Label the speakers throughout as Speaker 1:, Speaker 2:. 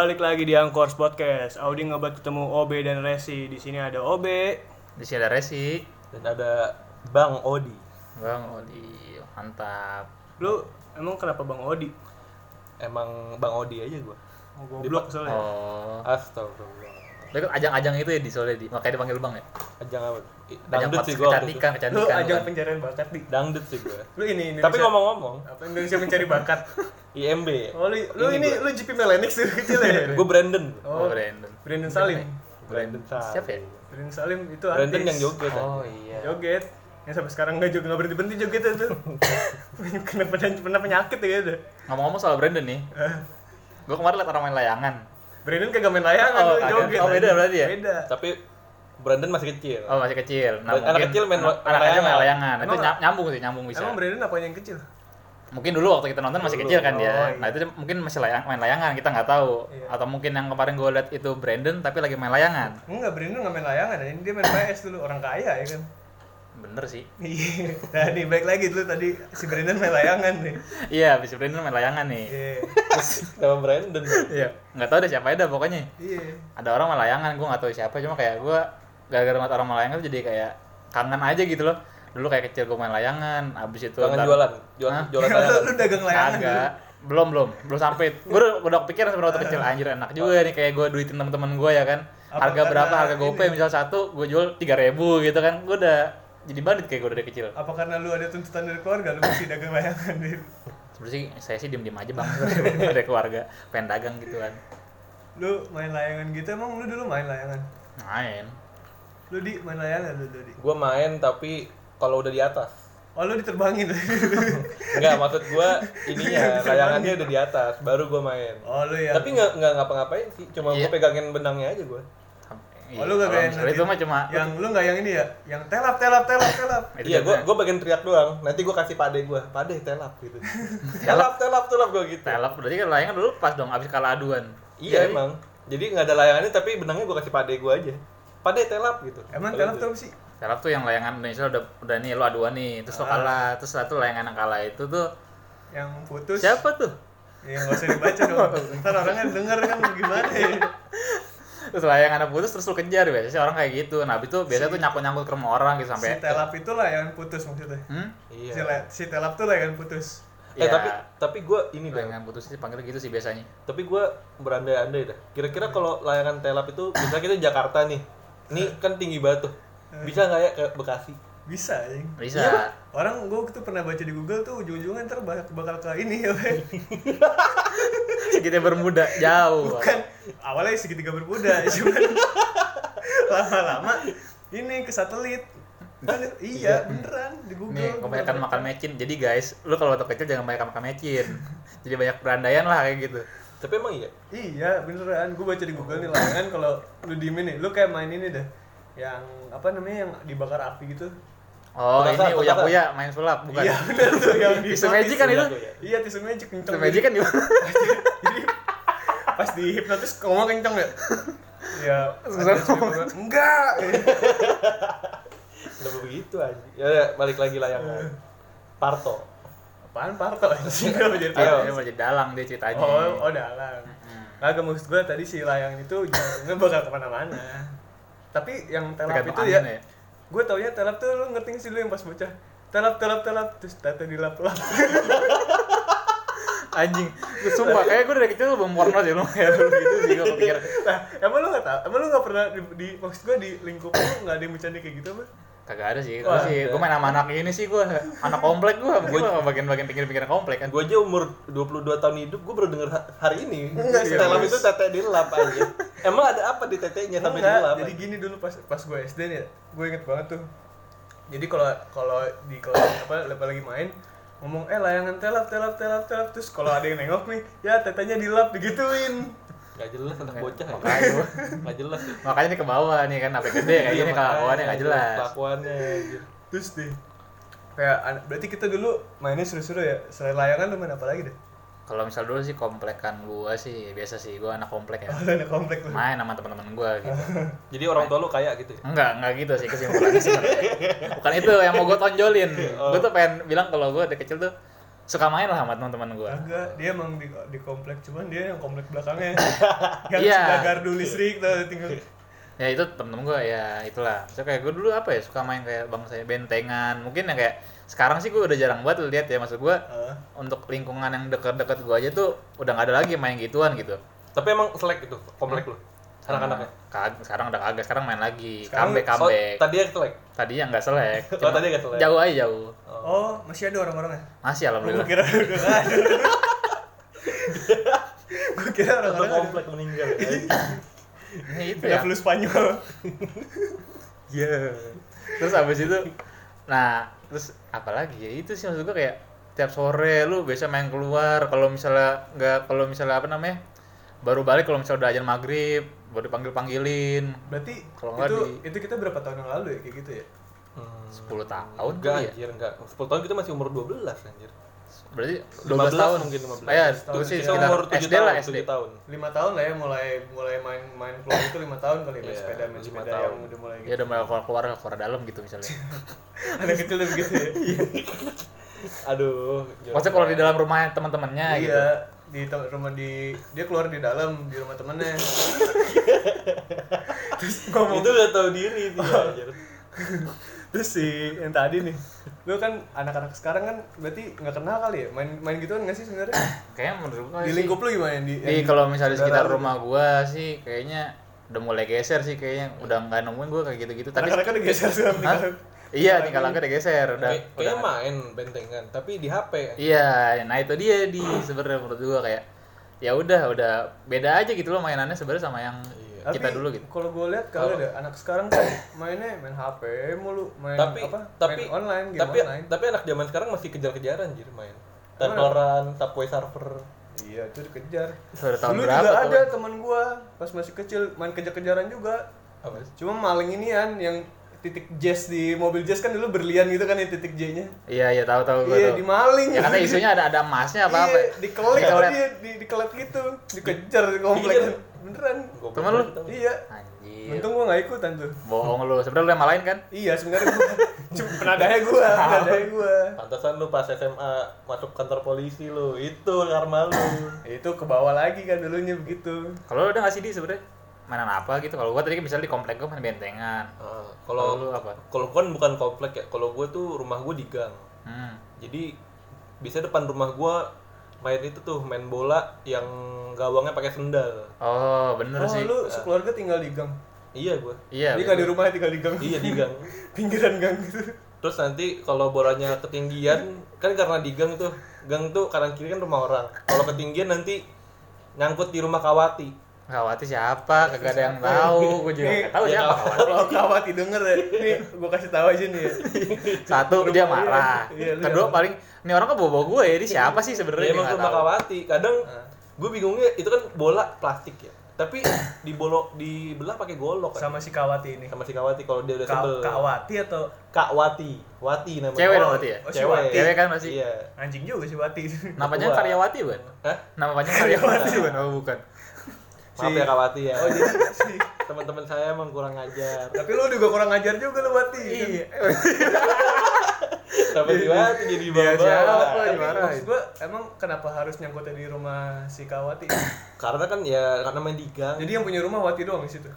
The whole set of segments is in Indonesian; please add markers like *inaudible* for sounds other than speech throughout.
Speaker 1: Balik lagi di Angkor Podcast. Audi ngebat ketemu OB dan Resi. Di sini ada OB.
Speaker 2: Di sini ada Resi.
Speaker 3: Dan ada Bang Odi.
Speaker 2: Bang Odi, mantap.
Speaker 1: Lu emang kenapa Bang Odi?
Speaker 3: Emang Bang Odi aja gua.
Speaker 1: Oh, goblok soalnya.
Speaker 2: Oh.
Speaker 3: Astagfirullah.
Speaker 2: Lu ikut ajang-ajang itu ya di soalnya di, makanya dipanggil Bang ya.
Speaker 3: Ajang apa?
Speaker 2: Ajang
Speaker 3: Dangdut
Speaker 2: pot
Speaker 3: sih gua itu.
Speaker 2: kecantikan,
Speaker 1: Lu
Speaker 2: kecantikan.
Speaker 1: ajang
Speaker 2: bukan?
Speaker 1: pencarian bakat di.
Speaker 3: Dangdut sih gua.
Speaker 1: Lu ini Indonesia.
Speaker 3: Tapi ngomong-ngomong,
Speaker 1: apa Indonesia mencari bakat? *laughs*
Speaker 3: IMB.
Speaker 1: Oh, lu, lu
Speaker 3: Ini
Speaker 1: ini,
Speaker 3: gua.
Speaker 1: lu GP Melenix tuh *laughs* kecil ya?
Speaker 3: Gua Brandon.
Speaker 2: Oh, Brandon.
Speaker 1: Brandon Salim.
Speaker 3: Brandon Salim.
Speaker 2: Siapa ya?
Speaker 1: Brandon Salim itu
Speaker 3: Brandon
Speaker 1: artis.
Speaker 3: yang joget.
Speaker 2: Oh
Speaker 3: anjing.
Speaker 2: iya.
Speaker 1: Joget. Yang sampai sekarang nggak juga nggak berhenti berhenti joget itu. *laughs* Kenapa pernah penyakit ya gitu.
Speaker 2: Ngomong-ngomong soal Brandon nih,
Speaker 1: Eh,
Speaker 2: gua kemarin liat orang main layangan.
Speaker 1: Brandon kagak main layangan,
Speaker 2: Oh,
Speaker 1: joget.
Speaker 2: Oh, beda
Speaker 1: aja.
Speaker 2: berarti ya?
Speaker 1: Beda.
Speaker 3: Tapi Brandon masih kecil.
Speaker 2: Oh, masih kecil. Nah,
Speaker 3: Anak
Speaker 2: mungkin
Speaker 3: kecil main
Speaker 2: anak, anak kecil main
Speaker 3: layangan.
Speaker 2: Itu
Speaker 1: Emang-
Speaker 2: ny- nyambung sih, nyambung bisa.
Speaker 1: Emang Brandon apanya yang kecil?
Speaker 2: Mungkin dulu waktu kita nonton masih
Speaker 1: Dulu.
Speaker 2: kecil kan
Speaker 1: Oh,
Speaker 2: dia.
Speaker 1: iya.
Speaker 2: Nah, itu mungkin masih layang, main layangan, kita nggak tahu.
Speaker 1: Iya.
Speaker 2: Atau mungkin yang kemarin gue liat itu Brandon tapi lagi main layangan.
Speaker 1: Enggak, Brandon nggak main layangan, ini dia main PS dulu, orang kaya ya kan.
Speaker 2: Bener sih. *laughs*
Speaker 1: Iya. Nah, nih baik lagi dulu tadi si Brandon main layangan nih.
Speaker 2: Iya, bisa Brandon main layangan nih.
Speaker 1: Iya.
Speaker 3: Sama Brandon.
Speaker 2: Iya. Nggak tahu deh siapa ada pokoknya.
Speaker 1: Iya.
Speaker 2: Ada orang main layangan, gue nggak tahu siapa. Cuma kayak gue gara-gara ngeliat orang main layangan tuh jadi kayak kangen aja gitu loh. Dulu kayak kecil gue main layangan, abis itu
Speaker 3: Kangen
Speaker 2: ntar-
Speaker 3: jualan, jualan
Speaker 2: Hah?
Speaker 3: jualan *laughs* layangan.
Speaker 1: lu dagang layangan.
Speaker 2: Kagak. Belum, belum. Belum sampai. Gue udah, udah kepikiran sebenarnya waktu kecil anjir enak juga nih kayak gue duitin teman-teman gue ya kan.
Speaker 1: Apa
Speaker 2: Harga berapa? Harga GoPay misal satu, gue jual 3000 gitu kan. Gue udah jadi bandit kayak gue dari kecil.
Speaker 1: Apa karena lu ada tuntutan dari keluarga lu mesti dagang layangan deh.
Speaker 2: Sebenarnya sih saya sih diem-diem aja bang *laughs* dari keluarga pengen dagang gitu kan.
Speaker 1: Lu main layangan gitu emang lu dulu main layangan?
Speaker 2: Main.
Speaker 1: Lu di main layangan lu dulu di.
Speaker 3: Gua main tapi kalau udah di atas.
Speaker 1: Oh lu diterbangin. *laughs*
Speaker 3: Enggak, maksud gua ininya layangannya udah di atas, baru gua main.
Speaker 1: oh lu ya.
Speaker 3: Tapi nggak nggak ngapa-ngapain sih, cuma
Speaker 2: Iya.
Speaker 3: gua pegangin benangnya aja gua.
Speaker 1: Oh lu gak
Speaker 2: Kalau
Speaker 1: kayak
Speaker 2: misalnya itu mah cuma
Speaker 1: yang lu nggak yang ini ya, yang telap telap telap telap.
Speaker 3: iya, gua
Speaker 2: juga.
Speaker 3: gua bagian teriak doang. Nanti gua kasih pade gua, pade telap gitu. *laughs* telap, telap, telap gua gitu.
Speaker 2: telap berarti kan layangan dulu pas dong abis kalah aduan.
Speaker 3: Iya emang. Jadi nggak ada layangannya tapi benangnya gua kasih pade gua aja. Pade telap gitu.
Speaker 1: Emang telap
Speaker 3: gitu.
Speaker 1: tuh apa sih?
Speaker 2: Telap tuh yang layangan Indonesia udah udah nih lo aduan nih, terus lo
Speaker 1: Ah.
Speaker 2: kalah, terus satu layangan yang kalah itu tuh
Speaker 1: Yang putus.
Speaker 2: siapa tuh?
Speaker 1: Ya nggak usah dibaca dong. *laughs* Ntar orangnya denger kan gimana ya. *laughs*
Speaker 2: Terus layangan putus terus lo kejar biasanya sih orang kayak gitu. Nah, habis itu biasanya tuh nyangkut-nyangkut ke rumah orang gitu
Speaker 1: Si
Speaker 2: sampai
Speaker 1: telap itu lah yang putus maksudnya.
Speaker 2: Hmm?
Speaker 3: Iya.
Speaker 1: Si, le- si telap tuh lah yang putus.
Speaker 3: Eh
Speaker 2: Ya,
Speaker 3: tapi tapi gua ini dah.
Speaker 2: layangan putus sih panggil gitu sih biasanya.
Speaker 3: Tapi gua berandai-andai dah. Kira-kira kalau layangan telap itu *clears throat* misalnya kita di Jakarta nih. Ini kan tinggi banget tuh. Bisa nggak ya ke Bekasi?
Speaker 1: Bisa ya.
Speaker 2: Bisa.
Speaker 1: Orang gue tuh pernah baca di Google tuh ujung-ujungnya ntar bakal, bakal ke ini ya. *laughs*
Speaker 2: Segitiga bermuda jauh.
Speaker 1: Bukan awalnya segitiga bermuda, *laughs* cuman lama-lama ini ke satelit. Kan, iya, beneran di Google.
Speaker 2: Nih, kebanyakan makan mecin. Jadi guys, lu kalau waktu kecil jangan banyak makan mecin. *laughs* Jadi banyak berandaian lah kayak gitu.
Speaker 3: Tapi emang iya.
Speaker 1: Iya, beneran. Gue baca di Google nih layangan kalau lu diemin nih, lu kayak main ini dah. Yang apa namanya yang dibakar api gitu.
Speaker 2: Oh,
Speaker 3: Petasan,
Speaker 2: ini uyak-uyak main sulap bukan?
Speaker 1: Iya, bener tuh yang di
Speaker 2: Tisu magic kan itu?
Speaker 1: Iya, tisu magic kenceng.
Speaker 2: Tisu magic kan gimana?
Speaker 1: Jadi *laughs* pas di hipnotis ngomong kenceng ya? *laughs* Iya. Cewek bilang, Enggak. *laughs*
Speaker 3: Kenapa begitu aja? Ya udah, balik lagi layangan. Parto.
Speaker 1: Apaan Parto? Kenapa jadi
Speaker 2: Ayo,
Speaker 1: Parto?
Speaker 2: dia mau jadi dalang dia ceritanya.
Speaker 1: Oh, oh dalang. Kagak maksud gue tadi si layang itu jangan bakal ke mana-mana. Tapi yang telap
Speaker 2: Tergantung
Speaker 1: itu ya,
Speaker 2: ya.
Speaker 1: Gue taunya telap tuh lu ngerti sih lu yang pas bocah? Telap telap telap terus tata dilap-lap *laughs*
Speaker 2: Anjing, gue sumpah kayak gue dari kecil belum porno sih lu kayak lu gitu sih gue pikir.
Speaker 1: nah emang lu nggak tahu emang lu nggak pernah di, di maksud gue di lingkup lu nggak ada yang bercanda kayak gitu apa
Speaker 2: Kagak ada sih. Gue sih, gue main sama anak ini sih gue, anak komplek gue, gue bagian-bagian pinggir-pinggir komplek kan.
Speaker 3: Gue aja umur 22 tahun hidup, gue baru denger ha- hari ini. Telap
Speaker 1: serius.
Speaker 3: itu tete dilap aja. Emang ada apa di tetenya sampai
Speaker 1: Enggak,
Speaker 3: dilap?
Speaker 1: jadi gini dulu pas pas gue SD nih, gue inget banget tuh. Jadi kalau kalau di kelas apa lepas lagi main ngomong eh layangan telap telap telap telap terus kalau ada yang nengok nih ya tetenya dilap digituin
Speaker 3: Gak jelas anak bocah ya.
Speaker 2: Makanya. *laughs*
Speaker 3: Gak jelas ya.
Speaker 2: Makanya ini ke bawah nih kan, sampai gede kayak
Speaker 3: Iya,
Speaker 2: gini
Speaker 3: makanya,
Speaker 2: kelakuannya nggak jelas.
Speaker 3: Kelakuannya. gitu.
Speaker 1: terus deh kayak berarti kita dulu mainnya seru-seru ya selain layangan lu main apa lagi deh
Speaker 2: Kalau misal dulu sih komplekan gua sih biasa sih, gua anak komplek ya. *laughs*
Speaker 1: oh, ada komplek lu
Speaker 2: Main sama teman-teman gua gitu. *laughs*
Speaker 3: Jadi orang tua lu kayak gitu ya?
Speaker 2: Enggak, enggak gitu sih kesimpulannya sebenarnya. Bukan itu yang mau gua tonjolin. Gua tuh pengen bilang kalau gua dari kecil tuh suka main lah sama teman-teman gue
Speaker 1: Agak, dia emang di, di komplek, cuman dia yang komplek belakangnya. *laughs* Yang
Speaker 2: Iya.
Speaker 1: sudah gardu listrik tuh tinggal.
Speaker 2: Ya itu temen-temen gue ya itulah. So kayak gue dulu apa ya suka main kayak bang saya bentengan. Mungkin yang kayak sekarang sih gue udah jarang banget lihat ya maksud gue
Speaker 1: Eh,
Speaker 2: untuk lingkungan yang deket-deket gue aja tuh udah nggak ada lagi main gituan gitu.
Speaker 3: Tapi emang selek itu komplek lu. Anak-anaknya.
Speaker 2: Kag- sekarang udah kagak sekarang main lagi
Speaker 1: Sekarang-
Speaker 2: comeback
Speaker 3: Oh,
Speaker 2: comeback
Speaker 3: tadi yang selek.
Speaker 2: tadi yang nggak selek
Speaker 3: Oh, tadi nggak selek.
Speaker 2: jauh aja jauh
Speaker 1: Oh, masih ada orang-orangnya?
Speaker 2: masih
Speaker 1: Gue
Speaker 2: alhamdulillah
Speaker 1: kira udah ada *laughs* Gue kira orang-orang
Speaker 3: komplek meninggal. *laughs* ya.
Speaker 2: Ini itu ya
Speaker 1: flu Spanyol *laughs*
Speaker 2: Iya. Terus abis itu, nah terus apalagi ya itu sih maksud gue kayak tiap sore lu biasa main keluar kalau misalnya nggak kalau misalnya apa namanya baru balik kalau misalnya udah ajan maghrib baru dipanggil panggilin
Speaker 1: Berarti
Speaker 2: Kalau
Speaker 1: itu,
Speaker 2: di-
Speaker 1: itu kita berapa tahun yang lalu ya kayak gitu ya?
Speaker 3: Hmm.
Speaker 2: 10 tahun
Speaker 3: Enggak
Speaker 2: ya
Speaker 3: anjir, enggak. 10 tahun kita masih umur 12 anjir.
Speaker 2: berarti
Speaker 3: 15
Speaker 2: 12 tahun
Speaker 3: mungkin, 15.
Speaker 2: Ah, ya
Speaker 1: tahun.
Speaker 2: itu sih
Speaker 3: Kita
Speaker 2: sekitar
Speaker 3: umur 7
Speaker 2: SD
Speaker 3: tahun,
Speaker 2: lah SD
Speaker 3: 7 tahun.
Speaker 1: lima tahun lah ya mulai mulai main main keluar itu lima tahun kali main
Speaker 3: Iya,
Speaker 1: sepeda main
Speaker 3: lima
Speaker 1: sepeda
Speaker 3: tahun.
Speaker 1: yang udah mulai
Speaker 2: ya
Speaker 1: gitu.
Speaker 2: udah mulai keluar keluar keluar dalam gitu misalnya *laughs*
Speaker 1: anak kecil udah begitu ya
Speaker 3: Aduh.
Speaker 2: maksudnya kalau di dalam rumah teman-temannya gitu
Speaker 1: iya di rumah di dia keluar di dalam di rumah temennya. *laughs* Terus ngomong
Speaker 3: itu udah tahu diri sih *laughs* anjir.
Speaker 1: terus si yang tadi nih lu kan anak-anak sekarang kan berarti nggak kenal kali ya? Main main gituan nggak sih sebenarnya? *coughs*
Speaker 2: Kayaknya menurut gue
Speaker 1: di
Speaker 2: sih.
Speaker 1: lingkup lu gimana? Yang di
Speaker 2: Di kalau misalnya di sekitar rumah gua sih kayaknya udah mulai geser sih kayaknya. Udah nggak nemuin gua kayak gitu-gitu. Tapi
Speaker 1: anak-anak kan udah geser sekarang tinggal
Speaker 2: iya tinggal langkah udah geser udah
Speaker 3: Kayak- Kayaknya
Speaker 2: udah
Speaker 3: main bentengan, tapi di HP.
Speaker 2: iya nah itu dia di sebenarnya menurut gua kayak ya udah udah beda aja gitu loh mainannya sebenarnya sama yang
Speaker 3: Iya.
Speaker 2: kita
Speaker 1: Tapi
Speaker 2: dulu gitu
Speaker 1: kalau gue lihat kalau ada anak sekarang kan mainnya main HP mulu main
Speaker 3: Tapi
Speaker 1: apa
Speaker 3: tapi
Speaker 1: main online game
Speaker 3: tapi
Speaker 1: online
Speaker 3: tapi anak zaman sekarang masih kejar-kejaran anjir main. Tempelan, Subway Surfer.
Speaker 1: iya itu dikejar dulu juga
Speaker 2: tuh,
Speaker 1: ada
Speaker 2: kan?
Speaker 1: teman gua pas masih kecil main kejar-kejaran juga
Speaker 3: Apa
Speaker 1: cuma maling inian yang titik jazz di mobil jazz kan dulu berlian gitu kan ya titik J nya
Speaker 2: iya iya tahu tahu
Speaker 1: iya
Speaker 2: tahu.
Speaker 1: dimaling
Speaker 2: ya kata isunya ada ada emasnya apa apa
Speaker 1: iya, dikelit apa
Speaker 2: Dikelet.
Speaker 1: dia di dikelet gitu. Dikejar di komplek.
Speaker 3: Iya.
Speaker 1: beneran.
Speaker 2: Temen lu?
Speaker 1: iya.
Speaker 2: Anjir.
Speaker 1: Untung gua nggak ikutan tuh.
Speaker 2: Bohong lu. Sebenarnya lu yang malain kan?
Speaker 1: Iya sebenarnya gua. *laughs* Cuma penadanya gua penadanya gua.
Speaker 3: Pantesan lu pas SMA masuk kantor polisi lu. Itu karma lu.
Speaker 1: itu ke bawah lagi kan dulunya begitu.
Speaker 2: Kalau lu udah nggak sih di sebenarnya mainan apa gitu kalau gua tadi kan misalnya di komplek gua main bentengan
Speaker 3: Ah,
Speaker 2: kalau lu apa
Speaker 3: kalau kan bukan komplek ya. Kalau gue tuh rumah gue di gang.
Speaker 2: hmm.
Speaker 3: Jadi bisa depan rumah gue main itu tuh main bola yang gawangnya pakai sendal.
Speaker 2: oh bener
Speaker 1: oh
Speaker 2: sih
Speaker 1: lu sekeluarga tinggal di gang
Speaker 3: Iya gue.
Speaker 2: iya
Speaker 1: nggak di rumah tinggal di gang
Speaker 3: Iya di gang. *laughs*
Speaker 1: pinggiran gang gitu
Speaker 3: Terus nanti kalau bolanya ketinggian kan karena di gang tuh gang tuh kanan kiri kan rumah orang. Kalau ketinggian nanti nyangkut di rumah Kawati.
Speaker 2: Kawati siapa? Kagak ada yang tahu. Gue juga nggak tahu
Speaker 3: ya
Speaker 2: siapa
Speaker 3: Kawati.
Speaker 2: Kawati.
Speaker 1: kalau kawati denger ya nih gua kasih tahu aja nih ya.
Speaker 2: Satu dia marah.
Speaker 1: Iya,
Speaker 2: Kedua paling ini orang kan bawa-bawa gue ya. Ini siapa sih
Speaker 3: Ya,
Speaker 2: sebenarnya? Dia
Speaker 3: emang rumah. Kawati. Kadang gue bingungnya itu kan bola plastik ya. Tapi di bolok dibelah pakai golok kan.
Speaker 1: sama si kawati ini
Speaker 3: sama si Kawati kalau dia udah
Speaker 1: Ka
Speaker 3: sebel.
Speaker 1: kawati atau
Speaker 3: Kak Wati. Wati namanya.
Speaker 2: Cewek dong berarti ya?
Speaker 1: Oh,
Speaker 3: Cewek.
Speaker 1: Wati.
Speaker 2: Cewek kan masih.
Speaker 3: Iya.
Speaker 1: anjing juga si wati
Speaker 2: Namanya. Karyawati bukan?
Speaker 3: Hah?
Speaker 2: Nama panjang Karyawati bukan? Oh bukan.
Speaker 3: Maaf
Speaker 1: Si-
Speaker 3: ya Kawati ya.
Speaker 1: oh jadi si
Speaker 3: Teman-teman saya emang kurang ajar.
Speaker 1: tapi lu juga kurang ajar juga lu wati
Speaker 2: Iya. *laughs*
Speaker 3: Tapi Wati jadi
Speaker 2: Dia
Speaker 3: bawa.
Speaker 2: siapa?
Speaker 1: maksud gua emang kenapa harus nyangkutnya di rumah si kawati *coughs*
Speaker 3: Karena kan ya karena main di gang.
Speaker 1: jadi yang punya rumah wati doang di situ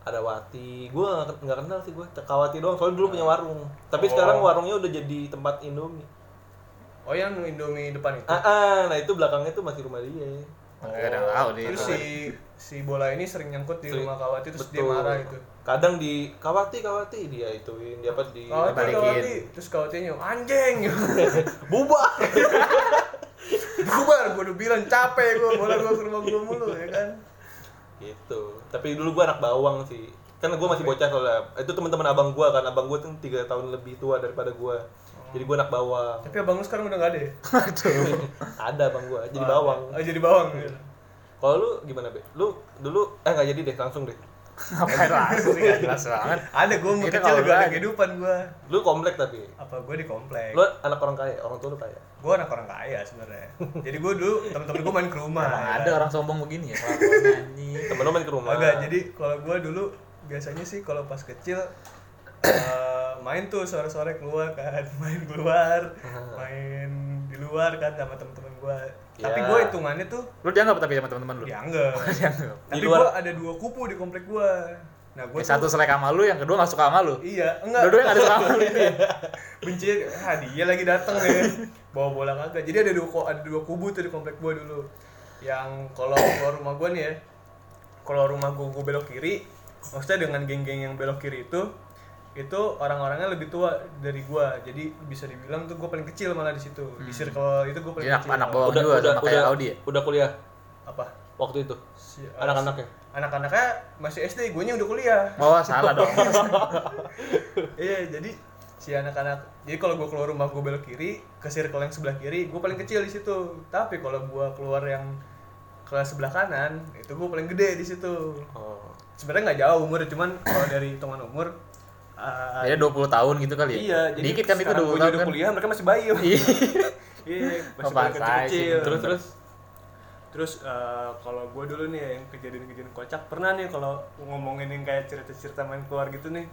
Speaker 3: ada Wati, gue nggak nggak kenal sih gue, Kawati doang. Soalnya dulu punya warung. Tapi
Speaker 1: Oh.
Speaker 3: sekarang warungnya udah jadi tempat Indomie.
Speaker 1: oh yang indomie depan itu
Speaker 3: Ah, ah, nah itu belakangnya tuh masih rumah dia.
Speaker 2: Kagak ada yang tahu dia.
Speaker 1: terus si si bola ini sering nyangkut di rumah kawati terus dia
Speaker 3: Betul.
Speaker 1: marah itu
Speaker 3: Kadang di Kawati, Kawati dia ituin, dia apa di
Speaker 1: kawati
Speaker 2: balikin.
Speaker 1: kawati terus kawatinya anjing *laughs*
Speaker 3: bubar. *laughs*
Speaker 1: bubar gua udah bilang capek gua bola gua ke rumah gua mulu ya kan
Speaker 3: gitu. Tapi dulu gue anak bawang sih. Kan gue masih bocah soalnya. Itu teman-teman abang gue kan, abang gue tuh tiga tahun lebih tua daripada gue. Jadi gue anak bawang.
Speaker 1: tapi abang lu sekarang udah gak ada ya *laughs*
Speaker 3: Ada abang gue, jadi bawang.
Speaker 1: oh jadi bawang
Speaker 3: Kalau lu gimana be? Lu dulu eh nggak jadi deh, langsung deh.
Speaker 2: Ngapain *laughs* langsung sih? Nggak jelas banget.
Speaker 1: ada gua mau kecil juga ada kehidupan gua
Speaker 3: Lu komplek tapi.
Speaker 1: apa gua di komplek
Speaker 3: Lu anak orang kaya, orang tua lu kaya.
Speaker 1: gua anak orang kaya sebenarnya *laughs* jadi gua dulu temen-temen gua main ke rumah ya
Speaker 2: ada orang sombong begini ya?
Speaker 3: Temen lu main ke rumah.
Speaker 1: Agak, jadi kalau gua dulu biasanya sih kalau pas kecil *clears throat* eh, main tuh sore-sore keluar kan *laughs* main keluar main di luar kan sama temen-temen gua tapi
Speaker 3: Ya.
Speaker 1: gua hitungannya tuh
Speaker 2: Lu dianggap tapi sama teman-teman lu?
Speaker 1: ya enggak *laughs*
Speaker 2: Dianggap.
Speaker 1: tapi
Speaker 3: Di luar-
Speaker 1: gua ada dua kupu di komplek gua nah gua
Speaker 2: Yang satu selek sama lu, yang kedua gak suka sama lu.
Speaker 1: iya enggak
Speaker 2: Dua-duanya gak ada suka sama lu. *laughs*
Speaker 1: benci ah dia lagi dateng nih bawa bola kagak jadi ada dua ada dua kubu tuh di komplek gua dulu yang kalau keluar rumah gua nih ya kalau rumah gua, gua belok kiri maksudnya dengan geng-geng yang belok kiri itu itu orang-orangnya lebih tua dari gua. Jadi bisa dibilang tuh gua paling kecil malah di situ. Di circle itu gua paling
Speaker 2: anak,
Speaker 1: kecil.
Speaker 2: anak bawang
Speaker 3: udah
Speaker 2: juga
Speaker 3: udah
Speaker 2: sama kayak
Speaker 3: udah
Speaker 2: Audi ya?
Speaker 3: udah kuliah?
Speaker 1: Apa?
Speaker 3: Waktu itu?
Speaker 1: Si-
Speaker 3: anak-anaknya?
Speaker 1: Anak-anaknya masih SD gue udah kuliah.
Speaker 2: Oh salah dong. *laughs*
Speaker 1: iya jadi si anak-anak jadi kalau gue keluar rumah gue belok kiri ke circle yang sebelah kiri gue paling kecil di situ. Tapi kalau gue keluar yang kelas sebelah kanan itu gue paling gede di situ.
Speaker 3: Oh.
Speaker 1: sebenarnya nggak jauh umur cuman kalau dari hitungan umur uh,
Speaker 2: Dia 20 tahun gitu kali ya?
Speaker 1: iya jadi
Speaker 2: Dikit kan itu
Speaker 1: sekarang
Speaker 2: 20
Speaker 1: gua
Speaker 2: tahun
Speaker 1: udah
Speaker 2: kan?
Speaker 1: kuliah mereka masih bayi
Speaker 2: Iya. *laughs*
Speaker 1: iya masih
Speaker 2: pantas
Speaker 1: kecil
Speaker 3: terus terus
Speaker 1: Terus eh, kalau gue dulu nih ya, yang kejadian-kejadian kocak pernah nih kalau ngomongin yang kayak cerita-cerita main keluar gitu nih.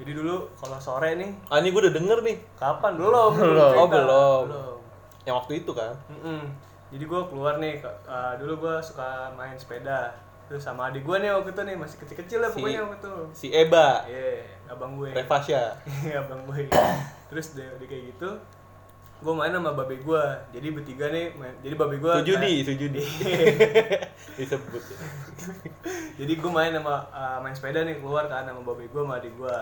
Speaker 1: Jadi dulu kalau sore nih,
Speaker 3: ah ini gue udah denger nih
Speaker 1: kapan belum? *laughs*
Speaker 2: Belum.
Speaker 3: Oh, belum.
Speaker 1: Belum.
Speaker 3: yang waktu itu kan
Speaker 1: Mm-mm. Jadi gue keluar nih, eh, dulu gue suka main sepeda. Terus sama adik gue nih waktu itu nih masih kecil-kecil lah
Speaker 3: Si-
Speaker 1: pokoknya waktu itu.
Speaker 3: si Eba
Speaker 1: Iya, abang gue.
Speaker 3: Revasya
Speaker 1: Iya, abang gue. Terus dia, dia kayak gitu, gue main sama babe gue. Jadi bertiga nih, main, jadi babe gue.
Speaker 3: Sujudi Sujudi *laughs* disebut ya.
Speaker 1: Jadi gue main sama uh, main sepeda nih keluar kan sama babe gue sama adik gue.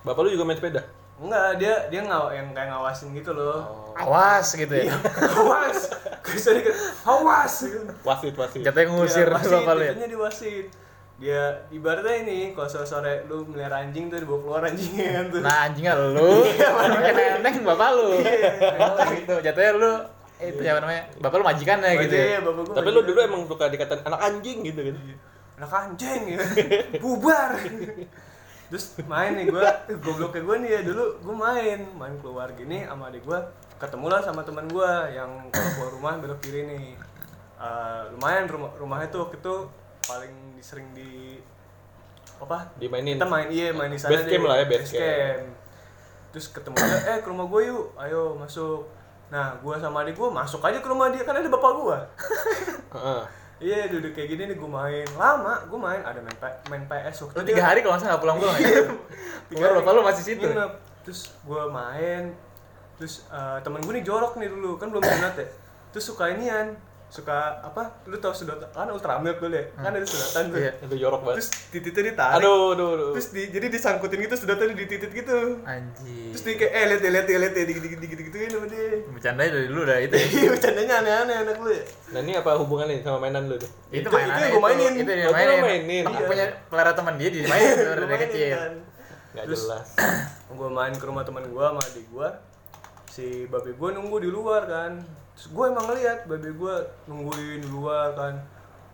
Speaker 3: bapak lu juga main sepeda
Speaker 1: Enggak, dia dia ngaw yang kayak ngawasin gitu loh.
Speaker 3: oh.
Speaker 2: Awas gitu ya. *laughs*
Speaker 1: Awas. Bisa dikit. Awas.
Speaker 3: wasit wasit
Speaker 2: Jatuhnya ngusir
Speaker 1: Dia wasit,
Speaker 2: bapak lu ya.
Speaker 1: di wasit. Dia ibaratnya ini kalau sore sore lu melihara anjing tuh dibawa keluar anjingnya kan tuh.
Speaker 2: Nah anjingnya lu, pakai neneng bapak lu.
Speaker 1: Iya.
Speaker 2: Gitu, jatuhnya lu itu ya apa namanya? Bapak lu majikannya gitu.
Speaker 1: Iya,
Speaker 2: ya?
Speaker 1: bapak gua
Speaker 3: tapi lu dulu emang suka dikatain anak anjing gitu kan
Speaker 1: anak anjing ya. *laughs* bubar terus main nih gue gobloknya gue nih ya dulu gue main main keluar gini sama adik gue ketemu lah sama teman gue yang kalau keluar rumah belok kiri nih Eh, lumayan rumah rumahnya tuh waktu itu paling sering di apa
Speaker 3: dimainin
Speaker 1: kita main iya main di sana
Speaker 3: Base camp lah ya, base
Speaker 1: base camp. terus ketemu dia eh ke rumah gue yuk ayo masuk nah gue sama adik gue masuk aja ke rumah dia kan ada bapak gue *laughs*
Speaker 3: Heeh.
Speaker 1: Iya duduk kayak gini nih gue main lama gue main ada main main PS waktu
Speaker 2: Lu
Speaker 1: itu
Speaker 2: tiga hari kalau nggak salah nggak pulang-pulang ya?
Speaker 1: Hari.
Speaker 2: bapak lu masih situ.
Speaker 1: Nginep. terus gue main terus eh, temen gue nih jorok nih dulu kan belum sunat ya terus suka inian suka apa lu tau sedotan kan ultramilk dulu ya kan ada sedotan tuh
Speaker 2: Iya.
Speaker 3: itu jorok banget
Speaker 1: terus titiknya ditarik
Speaker 3: aduh aduh aduh
Speaker 1: terus di, jadi disangkutin gitu sedotannya di titik gitu
Speaker 2: Anjing.
Speaker 1: terus dia kayak eh lihat ya lihat ya lihat ya dikit dikit dikit gituin sama dia
Speaker 2: Bercandanya dari dulu udah itu ya.
Speaker 1: iya bercandanya aneh-aneh anak lu ya
Speaker 3: nah ini apa hubungannya sama mainan lu tuh
Speaker 2: Itu
Speaker 1: Itu-
Speaker 2: mainannya
Speaker 1: itu yang gua mainin.
Speaker 2: Itu dia
Speaker 3: Oh, itu lu
Speaker 2: mainin.
Speaker 3: mainin.
Speaker 2: Temen
Speaker 1: Iya.
Speaker 2: punya pelihara teman dia dimainin *laughs* dari
Speaker 1: mainin
Speaker 2: kecil.
Speaker 1: kan.
Speaker 3: nggak
Speaker 1: Terus- *clears throat*
Speaker 3: jelas
Speaker 1: gue main ke rumah teman gue sama adik gue si babe gue nunggu di luar kan terus gue emang ngeliat babe gue nungguin di luar kan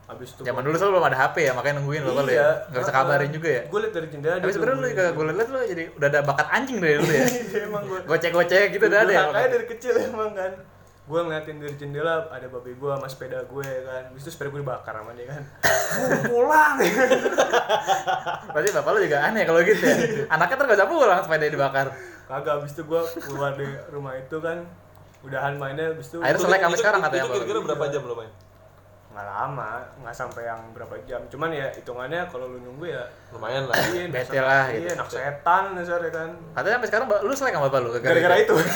Speaker 1: habis itu
Speaker 2: Zaman dulu soalnya belum ada HP ya, makanya nungguin bapak lu ya.
Speaker 1: Iya.
Speaker 2: Enggak bisa kabarin juga ya.
Speaker 1: gue liat dari jendela
Speaker 2: Tapi sebenarnya lu gue liat lu jadi udah ada bakat anjing dari dulu ya. *laughs*
Speaker 1: Iya, emang gue
Speaker 2: Gocek-gocek gitu udah ada ya.
Speaker 1: kayak dari kecil emang kan gue ngeliatin dari jendela ada babe gue sama sepeda gue kan habis itu sepeda gue dibakar sama dia kan "Mau pulang *laughs*
Speaker 2: Berarti bapak lu juga aneh kalau gitu ya. *laughs* Anaknya ntar gak pulang sepeda dibakar.
Speaker 1: Kagak habis itu gue keluar dari rumah itu kan udahan mainnya habis itu
Speaker 2: Akhirnya selek sampai sekarang katanya,
Speaker 3: itu kira-kira berapa jam lo main?
Speaker 1: Nggak lama nggak sampai yang berapa jam. Cuman ya hitungannya kalau lu nunggu ya
Speaker 3: lumayan lah.
Speaker 1: Iya
Speaker 2: Bete lah gitu.
Speaker 1: iya anak setan dasar ya kan.
Speaker 2: Katanya sampai sekarang lu selek sama bapak lu
Speaker 1: gara-gara itu? *laughs*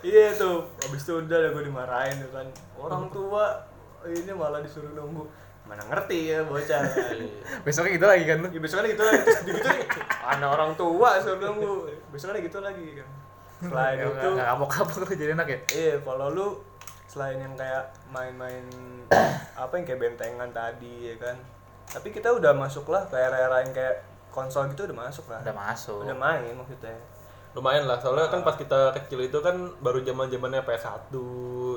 Speaker 1: Iya tuh. Habis itu udah gue dimarahin tuh kan. Orang tua ini malah disuruh nunggu mana ngerti ya bocah. *laughs*
Speaker 2: Besoknya gitu lagi kan? Lu.
Speaker 1: ya besoknya gitu lagi. Terus gitu ada orang tua suruh nunggu besoknya gitu lagi kan. Selain *laughs*
Speaker 2: Ya,
Speaker 1: itu
Speaker 2: nggak kapok-kapok tuh jadi enak ya.
Speaker 1: iya kalau lu selain yang kayak main-main *coughs* apa yang kayak bentengan tadi ya kan. Tapi kita udah masuk lah ke era-era yang kayak konsol gitu udah masuk lah.
Speaker 2: Udah masuk.
Speaker 1: udah main maksudnya.
Speaker 3: Lumayan lah soalnya kan pas kita kecil itu kan baru zaman zamannya PS1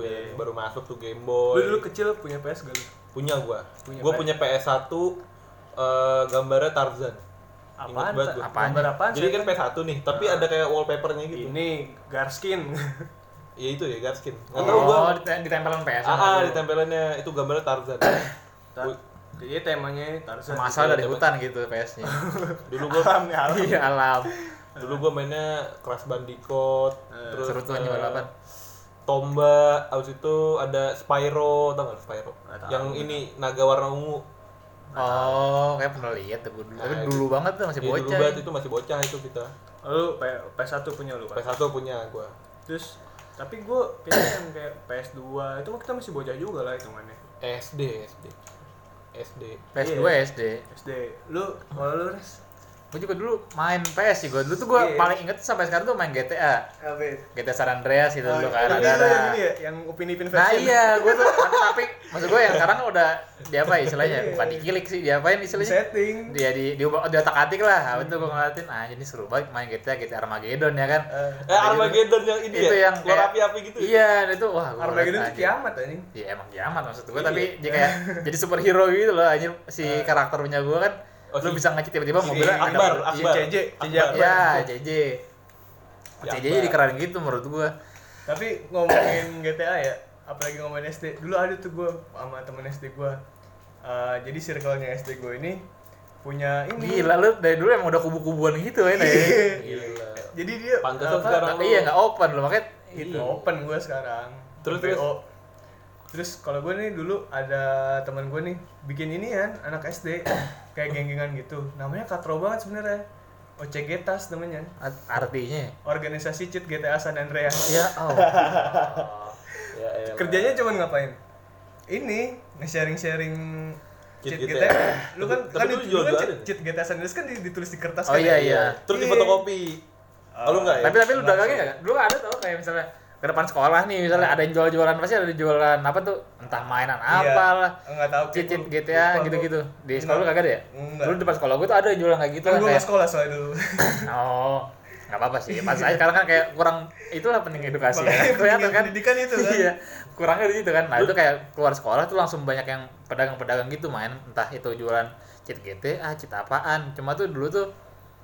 Speaker 3: ya
Speaker 1: Iya.
Speaker 3: baru masuk tuh Game
Speaker 1: lu
Speaker 3: Boy
Speaker 1: dulu kecil punya PS gak lu?
Speaker 3: punya gua
Speaker 1: Punya
Speaker 3: gua
Speaker 1: PS?
Speaker 3: punya PS1 eh, gambarnya Tarzan Ingat
Speaker 1: Apaan?
Speaker 3: gua.
Speaker 2: Apaan?
Speaker 1: Gambar apaan?
Speaker 3: jadi
Speaker 1: sih?
Speaker 3: kan PS1 nih tapi ada kayak wallpapernya gitu
Speaker 1: ini Garskin *laughs*
Speaker 3: ya itu ya Garskin nggak tahu gua
Speaker 2: Oh, dite- ditempelan PS.
Speaker 3: ah, ah, ditempelannya itu gambarnya Tarzan
Speaker 1: Ta- *coughs*
Speaker 3: Gua-
Speaker 1: Jadi temanya Tarzan.
Speaker 2: Masalah dari hutan gitu PS-nya. *laughs*
Speaker 3: Dulu gua
Speaker 1: Alam nih, alam.
Speaker 2: Iya alam.
Speaker 3: dulu gua mainnya Crash Bandicoot,
Speaker 1: Eh,
Speaker 3: terus
Speaker 2: Seru tuh balapan.
Speaker 3: Tomba, abis itu ada Spyro, tau gak Spyro?
Speaker 1: Nggak tahu.
Speaker 3: Yang ini naga warna ungu.
Speaker 2: Oh, kayak pernah lihat tuh gue dulu. Tapi
Speaker 3: Nah,
Speaker 2: dulu banget tuh masih
Speaker 3: Iya, dulu
Speaker 2: bocah.
Speaker 3: banget itu masih bocah itu kita.
Speaker 1: Lu P- PS1 punya lu kan?
Speaker 3: PS1 punya gua.
Speaker 1: Terus tapi gue kayaknya yang kayak PS2 itu mah kita masih bocah juga lah hitungannya.
Speaker 3: SD, SD. SD.
Speaker 2: PS2
Speaker 1: Iya.
Speaker 2: SD.
Speaker 1: SD. Lu kalau lu Res?
Speaker 2: Gue juga dulu main PS sih gue. Dulu tuh gue
Speaker 1: Iya.
Speaker 2: paling inget sampai sekarang tuh main GTA.
Speaker 1: Apa?
Speaker 2: GTA San Andreas gitu dulu kan.
Speaker 1: yang
Speaker 2: Ada
Speaker 1: itu
Speaker 2: ada.
Speaker 1: yang ini ya, yang Upin Ipin versi.
Speaker 2: Nah iya, gue tuh tapi, tapi maksud gue yang sekarang udah diapa istilahnya?
Speaker 1: Iya.
Speaker 2: Bukan dikilik sih, diapain istilahnya?
Speaker 1: setting.
Speaker 2: Dia di di, di otak atik lah. Habis itu gue ngeliatin, ah ini seru banget main GTA GTA Armageddon ya kan.
Speaker 1: Eh,
Speaker 3: Eh Armageddon yang ini
Speaker 2: itu
Speaker 3: ya?
Speaker 2: yang
Speaker 3: keluar
Speaker 2: kayak-
Speaker 3: api-api gitu. ya?
Speaker 2: Iya, itu wah gua
Speaker 1: Armageddon itu kiamat anjing.
Speaker 2: Iya emang kiamat maksud gue,
Speaker 3: Iya.
Speaker 2: tapi dia kayak *laughs* jadi superhero gitu loh anjir si
Speaker 1: Eh.
Speaker 2: karakter punya gue kan.
Speaker 3: Oh,
Speaker 2: lu
Speaker 3: si-
Speaker 2: bisa ngecit tiba-tiba
Speaker 3: si
Speaker 2: mobilnya ada
Speaker 3: Akbar,
Speaker 2: iya,
Speaker 3: Akbar.
Speaker 1: CJ, CJ
Speaker 3: Akbar.
Speaker 2: Ya.
Speaker 3: Si
Speaker 2: JJ
Speaker 3: Akbar.
Speaker 2: jadi keren gitu menurut gue.
Speaker 1: Tapi ngomongin *coughs* GTA ya, apalagi ngomongin SD, dulu ada tuh gue sama temen SD gue. Eh, jadi circle-nya SD gue ini punya ini.
Speaker 2: Gila lu dari dulu emang udah kubu-kubuan gitu ya.
Speaker 1: Iya.
Speaker 3: Gila.
Speaker 1: Jadi dia
Speaker 3: Pantesan sekarang
Speaker 2: Tapi iya nggak open loh makanya
Speaker 1: itu
Speaker 2: gitu.
Speaker 1: open gue sekarang.
Speaker 3: Terus, terus?
Speaker 1: Terus kalau gue nih dulu ada teman gue nih bikin ini kan anak SD *coughs* kayak geng-gengan gitu. Namanya katro banget sebenarnya. OCG Tas namanya.
Speaker 2: Art- Artinya
Speaker 1: Organisasi Cheat GTA San Andreas.
Speaker 2: ya *laughs* oh.
Speaker 3: Ya, elah.
Speaker 1: Kerjanya cuma ngapain? Ini nge-sharing-sharing
Speaker 3: Cheat
Speaker 1: cheat
Speaker 3: GTA.
Speaker 1: GTA. Lu kan
Speaker 3: Tapi
Speaker 1: kan
Speaker 3: jual
Speaker 1: dulu kan
Speaker 3: jualin
Speaker 1: cheat, cheat GTA San Andreas kan di- ditulis di kertas
Speaker 2: Oh
Speaker 1: kan
Speaker 2: iya
Speaker 1: ya?
Speaker 2: iya.
Speaker 3: Terus di fotokopi. Oh, lu enggak ya?
Speaker 2: Tapi tapi lu dagangnya nggak? Dulu ada tau kayak misalnya ke depan sekolah nih misalnya ada yang jual-jualan pasti ada jualan apa tuh entah mainan
Speaker 1: Iya.
Speaker 2: apa lah
Speaker 1: Enggak tahu.
Speaker 2: cheat
Speaker 1: Lupa
Speaker 2: GTA
Speaker 1: gua.
Speaker 2: gitu-gitu di sekolah lu kagak ada ya?
Speaker 1: Enggak.
Speaker 2: Dulu depan sekolah gua tuh ada yang jualan kayak gitu
Speaker 1: Kan gue
Speaker 2: kayak
Speaker 1: nggak sekolah soalnya dulu. *laughs*
Speaker 2: oh nggak apa-apa sih pas saya sekarang kan kayak kurang itulah penting edukasi ya. kelihatan kan
Speaker 1: pendidikan itu kan.
Speaker 2: iya kurangnya di situ kan nah itu kayak keluar sekolah tuh langsung banyak yang pedagang-pedagang gitu main entah itu jualan cheat GTA cheat apaan cuma tuh dulu tuh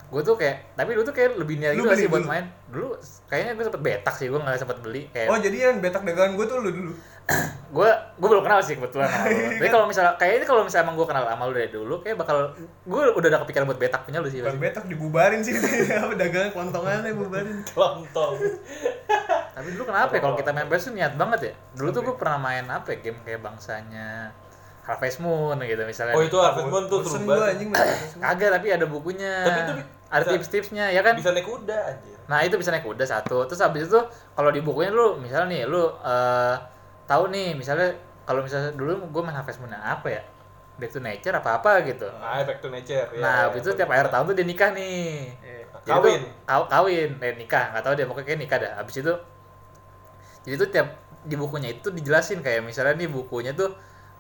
Speaker 2: gue tuh kayak tapi dulu tuh kayak lebih niat gitu
Speaker 1: beli
Speaker 2: sih buat
Speaker 1: dulu?
Speaker 2: main dulu kayaknya gue sempet betak sih gue nggak sempet beli kayak
Speaker 1: Oh jadi yang betak dagangan gue tuh lu dulu. *clears throat*
Speaker 2: gue gue belum kenal sih kebetulan sama lu. *laughs* Tapi kalau misalnya kayaknya kalau misalnya emang gue kenal sama lu dari dulu, kayak bakal gue udah ada kepikiran buat betak punya lu sih.
Speaker 1: Bukan
Speaker 2: pasti.
Speaker 1: betak dibubarin sih *laughs* apa dagangan kelontongannya bubarin. *laughs*
Speaker 3: Kelontong.
Speaker 2: Tapi dulu kenapa ya kalau kita main PS tuh niat banget ya? Dulu tuh gue pernah main apa ya, game kayak bangsanya Harvest Moon gitu misalnya.
Speaker 3: Oh, itu Harvest Moon tuh seru
Speaker 1: gua
Speaker 3: banget.
Speaker 2: Kagak tapi ada bukunya.
Speaker 3: Tapi itu
Speaker 2: ada tips-tipsnya ya kan?
Speaker 3: Bisa naik kuda anjir.
Speaker 2: Nah itu bisa naik kuda satu. Terus habis itu kalau di bukunya lu misalnya nih lu eh, tahu nih misalnya kalau misalnya dulu gue main Harvest Moon apa ya? Back to Nature apa apa gitu.
Speaker 3: Ah, back to nature. ya.
Speaker 2: Nah, habis itu tiap akhir tahun tuh dia nikah nih.
Speaker 1: Iya.
Speaker 3: Kawin.
Speaker 2: tuh, kaw- kawin, eh nikah, nggak tahu dia pokoknya kayak nikah dah. Habis itu jadi tuh tiap di bukunya itu dijelasin kayak misalnya nih bukunya tuh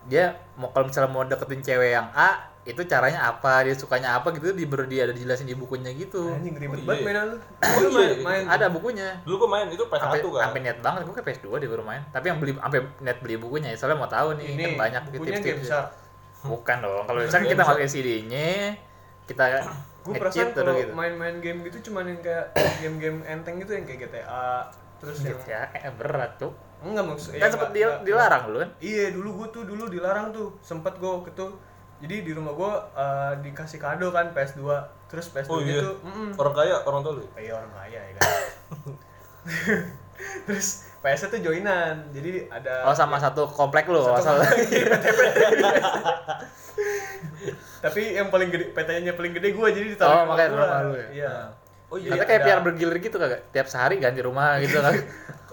Speaker 2: dia mau kalau misalnya mau deketin cewek yang A itu caranya apa? Dia sukanya apa gitu di dia ada dijelasin di bukunya gitu.
Speaker 1: Anjing ribet
Speaker 3: Oh,
Speaker 1: banget
Speaker 3: iya.
Speaker 1: mainan lu.
Speaker 3: Oh,
Speaker 1: Lu
Speaker 3: iya,
Speaker 1: main,
Speaker 3: iya.
Speaker 1: main.
Speaker 2: Ada bukunya.
Speaker 3: Dulu gua main itu PS1
Speaker 2: sampai
Speaker 3: kan.
Speaker 2: sampai niat banget gue kayak PS2 deh baru main. Tapi yang beli sampai niat beli bukunya soalnya mau tahu nih
Speaker 1: ini
Speaker 2: kan banyak
Speaker 1: bukunya game
Speaker 2: tips-tips
Speaker 1: besar.
Speaker 2: bukan dong kalau *laughs* misalnya kita masukin CD-nya kita *coughs*
Speaker 1: Gue perasaan kalau
Speaker 2: gitu.
Speaker 1: main-main game gitu cuman yang kayak *coughs* game-game enteng gitu yang kayak GTA terus yang
Speaker 2: Gitu ya eh, berat tuh
Speaker 1: enggak maksud
Speaker 2: kan sempet di- dilarang dulu kan?
Speaker 1: Iya dulu gue tuh dulu dilarang tuh. Sempet gue gitu jadi di rumah gue eh, dikasih kado kan PS2 terus PS2
Speaker 3: Oh iya.
Speaker 1: itu mm,
Speaker 3: Orang kaya, orang tua lu. ya?
Speaker 1: kayak orang kaya ya kan *laughs* terus PS tuh joinan jadi ada
Speaker 2: oh sama satu komplek lu
Speaker 1: Satu
Speaker 2: asal *laughs*
Speaker 1: tapi yang paling gede PT-nya paling gede gue jadi ditaruh
Speaker 2: Oh, makanya rumah lu ya?
Speaker 1: iya
Speaker 3: Oh iya.
Speaker 2: Nanti kayak
Speaker 1: ada-
Speaker 2: biar bergilir gitu kagak? Tiap sehari ganti rumah gitu kan? *laughs*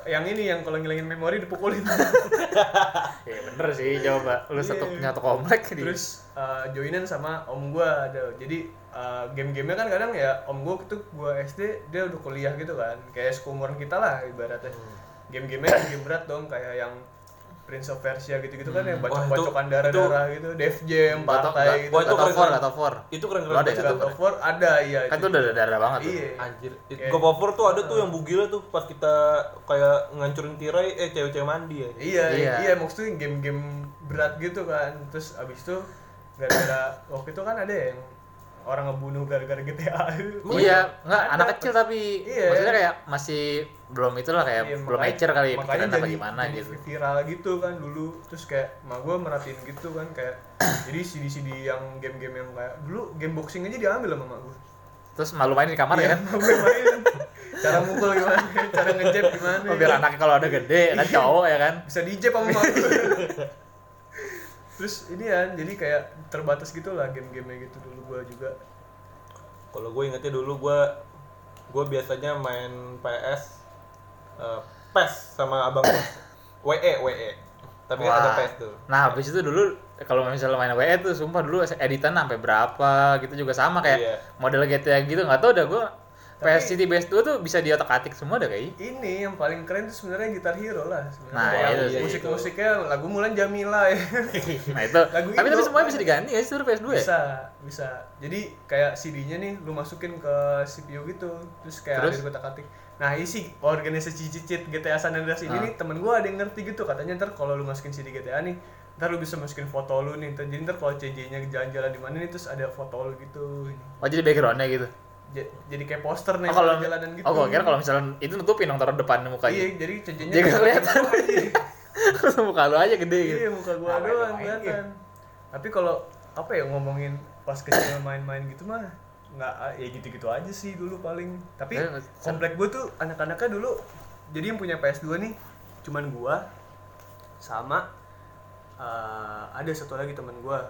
Speaker 1: yang ini yang kalau ngilangin memori dipukulin *laughs*
Speaker 2: Iya bener sih coba lu
Speaker 1: Iya.
Speaker 2: satu nyatu komplek di.
Speaker 1: terus uh, joinan sama om gua ada jadi uh, game-gamenya kan kadang ya om gua tuh gua SD dia udah kuliah gitu kan kayak seumuran kita lah ibaratnya
Speaker 2: Hmm.
Speaker 1: game-gamenya game berat dong kayak yang Prince of Persia gitu-gitu kan yang
Speaker 3: Wah, itu-
Speaker 1: bacok-bacokan darah-darah gitu Def Jam partai gitu
Speaker 3: Wah, itu
Speaker 2: of
Speaker 3: keren
Speaker 2: War. Gato of War.
Speaker 3: Itu keren-keren
Speaker 2: ada
Speaker 3: banget.
Speaker 2: ya?
Speaker 1: God of War ada iya
Speaker 2: Kan itu udah darah banget tuh.
Speaker 1: iya
Speaker 3: Anjir, God of War tuh ada tuh yang bugilnya tuh pas kita kayak ngancurin tirai eh cewek-cewek mandi ya.
Speaker 1: Iya,
Speaker 2: Iya.
Speaker 1: iya, maksudnya game-game berat gitu kan. Terus abis itu gara-gara waktu itu kan ada yang orang ngebunuh gara-gara GTA.
Speaker 2: iya nggak
Speaker 1: Ada.
Speaker 2: anak kecil tapi
Speaker 1: Iya.
Speaker 2: maksudnya kayak masih belum itulah kayak
Speaker 1: Iya,
Speaker 2: belum mature kali ya pikiran apa gimana
Speaker 1: jadi
Speaker 2: gitu.
Speaker 1: viral gitu kan dulu. Terus kayak mak gue merhatiin gitu kan kayak *clears throat* jadi CD-CD yang game-game yang kayak dulu game boxing aja diambil sama mak gue
Speaker 2: terus malu main di kamar ya? *laughs* kan
Speaker 1: gue main. Cara mukul gimana *laughs* cara ngejep gimana
Speaker 2: Oh, biar anaknya kalau ada gede kan cowok ya kan?
Speaker 1: Bisa dijep sama mak gue *laughs* terus ini kan jadi kayak terbatas gitu lah game-gamenya gitu dulu gue juga
Speaker 3: Kalau gue ingetnya dulu gue gue biasanya main PS eh, PES sama abang gue. WE WE. Tapi kan ada
Speaker 2: Wah.
Speaker 3: PES tuh.
Speaker 2: nah habis itu dulu kalau misalnya main WE tuh sumpah dulu editan sampai berapa gitu juga sama kayak
Speaker 3: Iya.
Speaker 2: model GTA gitu nggak tau dah gue PS City PS2 tuh bisa diotak atik semua dah kayak
Speaker 1: ini yang paling keren tuh sebenarnya gitar hero lah sebenarnya.
Speaker 2: Nah, itu sih.
Speaker 1: musik musiknya lagu Mulan Jamila. Ya *laughs*
Speaker 2: nah itu.
Speaker 1: Lagu
Speaker 2: tapi tapi semuanya bisa diganti ya sih seluruh PS2 ya?
Speaker 1: Bisa bisa. Jadi kayak CD-nya nih lu masukin ke CPU gitu terus kayak
Speaker 2: Terus?
Speaker 1: ada kotak atik. Nah isi organisasi cicit GTA San Andreas ini
Speaker 2: Ah.
Speaker 1: nih temen gua ada yang ngerti gitu katanya ntar kalau lu masukin CD GTA nih ntar lu bisa masukin foto lu nih ntar, jadi ntar kalau CJ-nya jalan-jalan di mana nih terus ada foto lu gitu.
Speaker 2: Oh jadi backgroundnya gitu
Speaker 1: jadi kayak poster nih
Speaker 2: oh kalau
Speaker 1: jalanan gitu.
Speaker 2: oh kira kalau misalnya itu nutupin dong taruh depan mukanya
Speaker 1: iya jadi CJ-nya
Speaker 2: Jadi kelihatan. *laughs* terus muka lu aja gede gitu.
Speaker 1: Iya muka gua doang
Speaker 2: yang
Speaker 1: kelihatan. tapi kalau apa ya ngomongin pas kecil main-main gitu mah nggak ya gitu-gitu aja sih dulu paling. Tapi
Speaker 2: Eh,
Speaker 1: komplek gua tuh anak-anaknya dulu jadi yang punya PS2 nih cuman gua sama eh, ada satu lagi teman gua.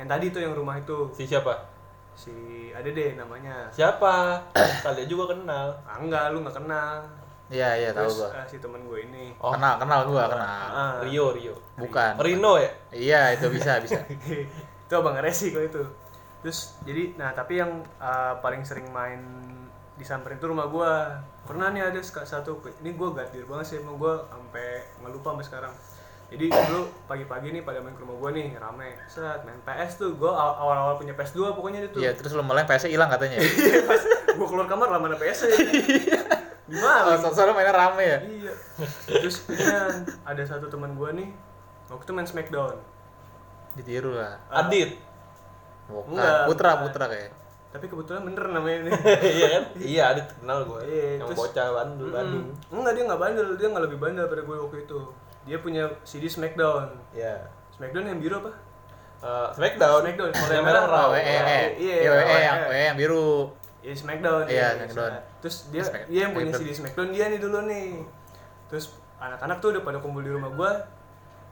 Speaker 1: Yang tadi tuh yang rumah itu.
Speaker 3: Si siapa?
Speaker 1: Si ada deh namanya.
Speaker 3: Siapa? Kalian juga kenal.
Speaker 1: ah, enggak lu nggak kenal.
Speaker 2: Iya iya tahu gua.
Speaker 1: eh, si teman gua ini.
Speaker 3: Oh.
Speaker 2: kenal kenal gua kenal.
Speaker 1: ah,
Speaker 3: Rio Rio.
Speaker 2: bukan.
Speaker 3: Rino ya?
Speaker 2: iya itu bisa bisa. *laughs*
Speaker 1: Itu abang resi kok itu. Terus jadi nah tapi yang uh, paling sering main disamperin tuh rumah gua. Pernah nih ada satu ini gua gadir banget sih emang gua sampai ngelupa sampai sekarang jadi dulu pagi-pagi nih pada main ke rumah gua nih rame set main PS tuh gua aw- awal-awal punya PS2 pokoknya itu
Speaker 2: iya terus lu mulai PS hilang katanya *laughs* ya
Speaker 1: pas gua keluar kamar lah mana PS nya *laughs*
Speaker 2: oh,
Speaker 1: gimana
Speaker 2: so soalnya mainnya rame ya
Speaker 1: iya terus kan, ada satu teman gua nih waktu itu main Smackdown
Speaker 2: ditiru lah
Speaker 3: Adit.
Speaker 2: bukan
Speaker 1: Enggak,
Speaker 2: putra
Speaker 1: bukan.
Speaker 2: putra kayak
Speaker 1: tapi kebetulan bener namanya ini *laughs*
Speaker 3: iya kan? Iya Adit kenal gue.
Speaker 1: Iya,
Speaker 3: yang
Speaker 1: terus-
Speaker 3: bocah. Bandung.
Speaker 1: Mm-mm. Enggak, dia nggak bandel, dia nggak lebih bandel pada gue waktu itu. Dia punya CD Smackdown.
Speaker 3: Iya.
Speaker 1: Smackdown yang biru apa?
Speaker 3: Eh, Smackdown.
Speaker 1: Smackdown.
Speaker 3: Kalau yang merah Raw.
Speaker 2: Oh, WE,
Speaker 1: Iya,
Speaker 2: iya,
Speaker 1: iya,
Speaker 2: yang biru.
Speaker 1: Iya Smackdown.
Speaker 2: Iya,
Speaker 1: dia.
Speaker 2: Smackdown.
Speaker 1: Terus dia dia yang punya. CD Smackdown dia nih dulu nih. Terus anak-anak tuh udah pada kumpul di rumah gua.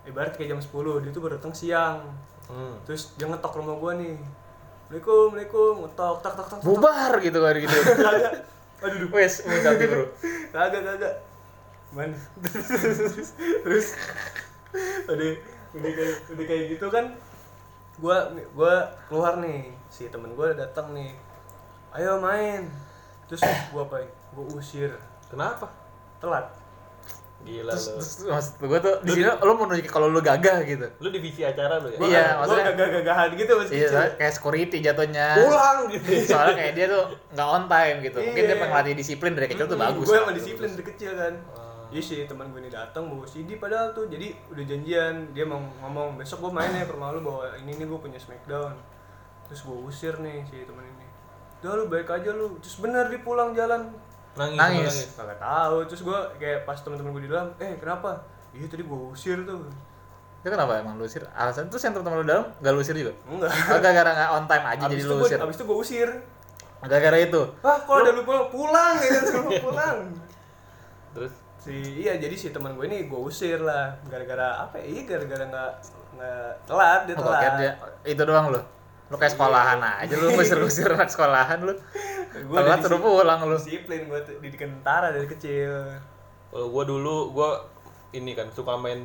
Speaker 1: Ibarat kayak jam 10, dia tuh baru datang siang.
Speaker 3: Hmm.
Speaker 1: Terus dia ngetok rumah gua nih. Assalamualaikum, Assalamualaikum, ngetok, tak, tak, tak, tak.
Speaker 2: Bubar gitu kan gitu. *laughs*
Speaker 1: Kagak. Aduh.
Speaker 2: Wes, ganti bro.
Speaker 1: kagak kagak man *laughs* terus udah udah kayak udah kayak gitu kan gua gua keluar nih si temen gua datang nih ayo main terus gua apain gua usir
Speaker 3: Kenapa?
Speaker 1: telat
Speaker 3: Gila
Speaker 2: Terus,
Speaker 3: lu.
Speaker 2: terus maksud gue tuh di sini lo mau nunjukin kalau lo gagah gitu.
Speaker 3: Lu divisi acara lu ya?
Speaker 1: Gua-
Speaker 2: Iya,
Speaker 1: gua
Speaker 2: maksudnya-
Speaker 1: gagah-gagahan gitu masih
Speaker 2: Iya,
Speaker 1: kecil
Speaker 2: kayak security jatuhnya.
Speaker 3: Pulang gitu.
Speaker 2: Soalnya kayak dia tuh nggak on time gitu. Mungkin dia
Speaker 1: Iya.
Speaker 2: pengen latih disiplin dari kecil tuh bagus.
Speaker 1: gue emang disiplin dari kecil kan
Speaker 3: Ah.
Speaker 1: Iya sih teman gue ini datang bawa CD padahal tuh jadi udah janjian dia mau ngomong besok gue main ya ke rumah lu bawa ini nih gue punya Smackdown terus gue usir nih si teman ini udah lu baik aja lu terus bener dia pulang jalan
Speaker 3: Nangis.
Speaker 2: Nangis.
Speaker 1: kagak tahu terus gue kayak pas teman-teman gue di dalam eh kenapa iya tadi gue usir tuh
Speaker 2: Itu kenapa emang lu usir? Alasan terus yang teman-teman lu dalam gak lu usir juga?
Speaker 1: enggak
Speaker 2: Oh, gara-gara nggak on time aja
Speaker 1: abis
Speaker 2: jadi lu usir.
Speaker 1: abis itu gue usir
Speaker 2: Gara-gara itu.
Speaker 1: ah kalau ada lu pulang pulang ya kan pulang
Speaker 3: Terus
Speaker 1: si iya jadi si teman gue ini gue usir lah gara-gara apa ya iya gara-gara nggak nggak telat dia
Speaker 2: Oh,
Speaker 1: telat
Speaker 2: kira dia itu doang lu. Lu kayak sekolahan aja lu ngusir-ngusir anak sekolahan lu.
Speaker 1: Gua
Speaker 2: Telat suruh pulang lu.
Speaker 1: disiplin gue didikan tentara dari kecil
Speaker 3: kalau gua dulu gua ini kan suka main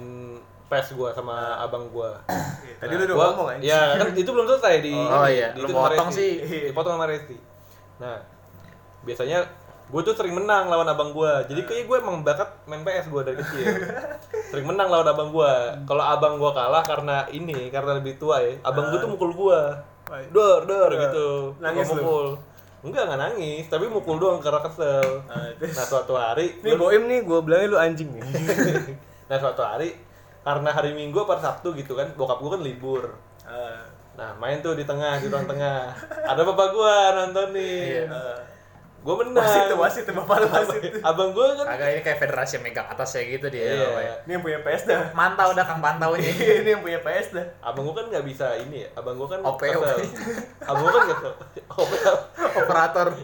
Speaker 3: PES gua sama abang gua.
Speaker 1: Iya, tadi lu udah
Speaker 3: Gua-
Speaker 1: ngomong aja
Speaker 3: Ya, kan itu belum selesai di
Speaker 2: Oh,
Speaker 3: di-
Speaker 2: iya.
Speaker 3: di-
Speaker 2: Lu potong sih.
Speaker 3: Dipotong sama Resti. Nah, biasanya gue tuh sering menang lawan abang gua. Jadi kayak gue emang bakat main PS gua dari kecil. *laughs* sering menang lawan abang gua. Kalau abang gua kalah karena ini, karena lebih tua ya. Abang gua tuh mukul gua.
Speaker 1: Wah.
Speaker 3: Dor, dor gitu.
Speaker 1: Nangis
Speaker 3: mukul. Enggak, enggak nangis, tapi mukul doang karena kesel.
Speaker 1: Nah, terus-
Speaker 3: Nah, suatu hari
Speaker 1: Nih Boim nih, gue bilangnya lu anjing nih. *laughs*
Speaker 3: nah suatu hari karena hari Minggu apa Sabtu gitu kan bokap gue kan libur
Speaker 1: Ah,
Speaker 3: Nah, main tuh di tengah, di ruang tengah. Ada bapak gua nonton nih.
Speaker 2: Iya.
Speaker 3: Gua menang.
Speaker 1: wasit tuh wasit tuh bapak lu wasit tuh.
Speaker 3: Abang gua kan
Speaker 2: Agak ini kayak federasi yang megang atasnya gitu dia.
Speaker 3: Iya.
Speaker 2: pokoknya.
Speaker 1: ini yang punya PS dah
Speaker 2: Mantau dah kang pantaunya. *laughs*
Speaker 1: ini yang punya PS dah
Speaker 3: abang gua kan nggak bisa ini ya. Abang gua kan
Speaker 2: OP. OP.
Speaker 3: Abang gua kan kesel. *laughs* OP.
Speaker 2: Operator. *laughs*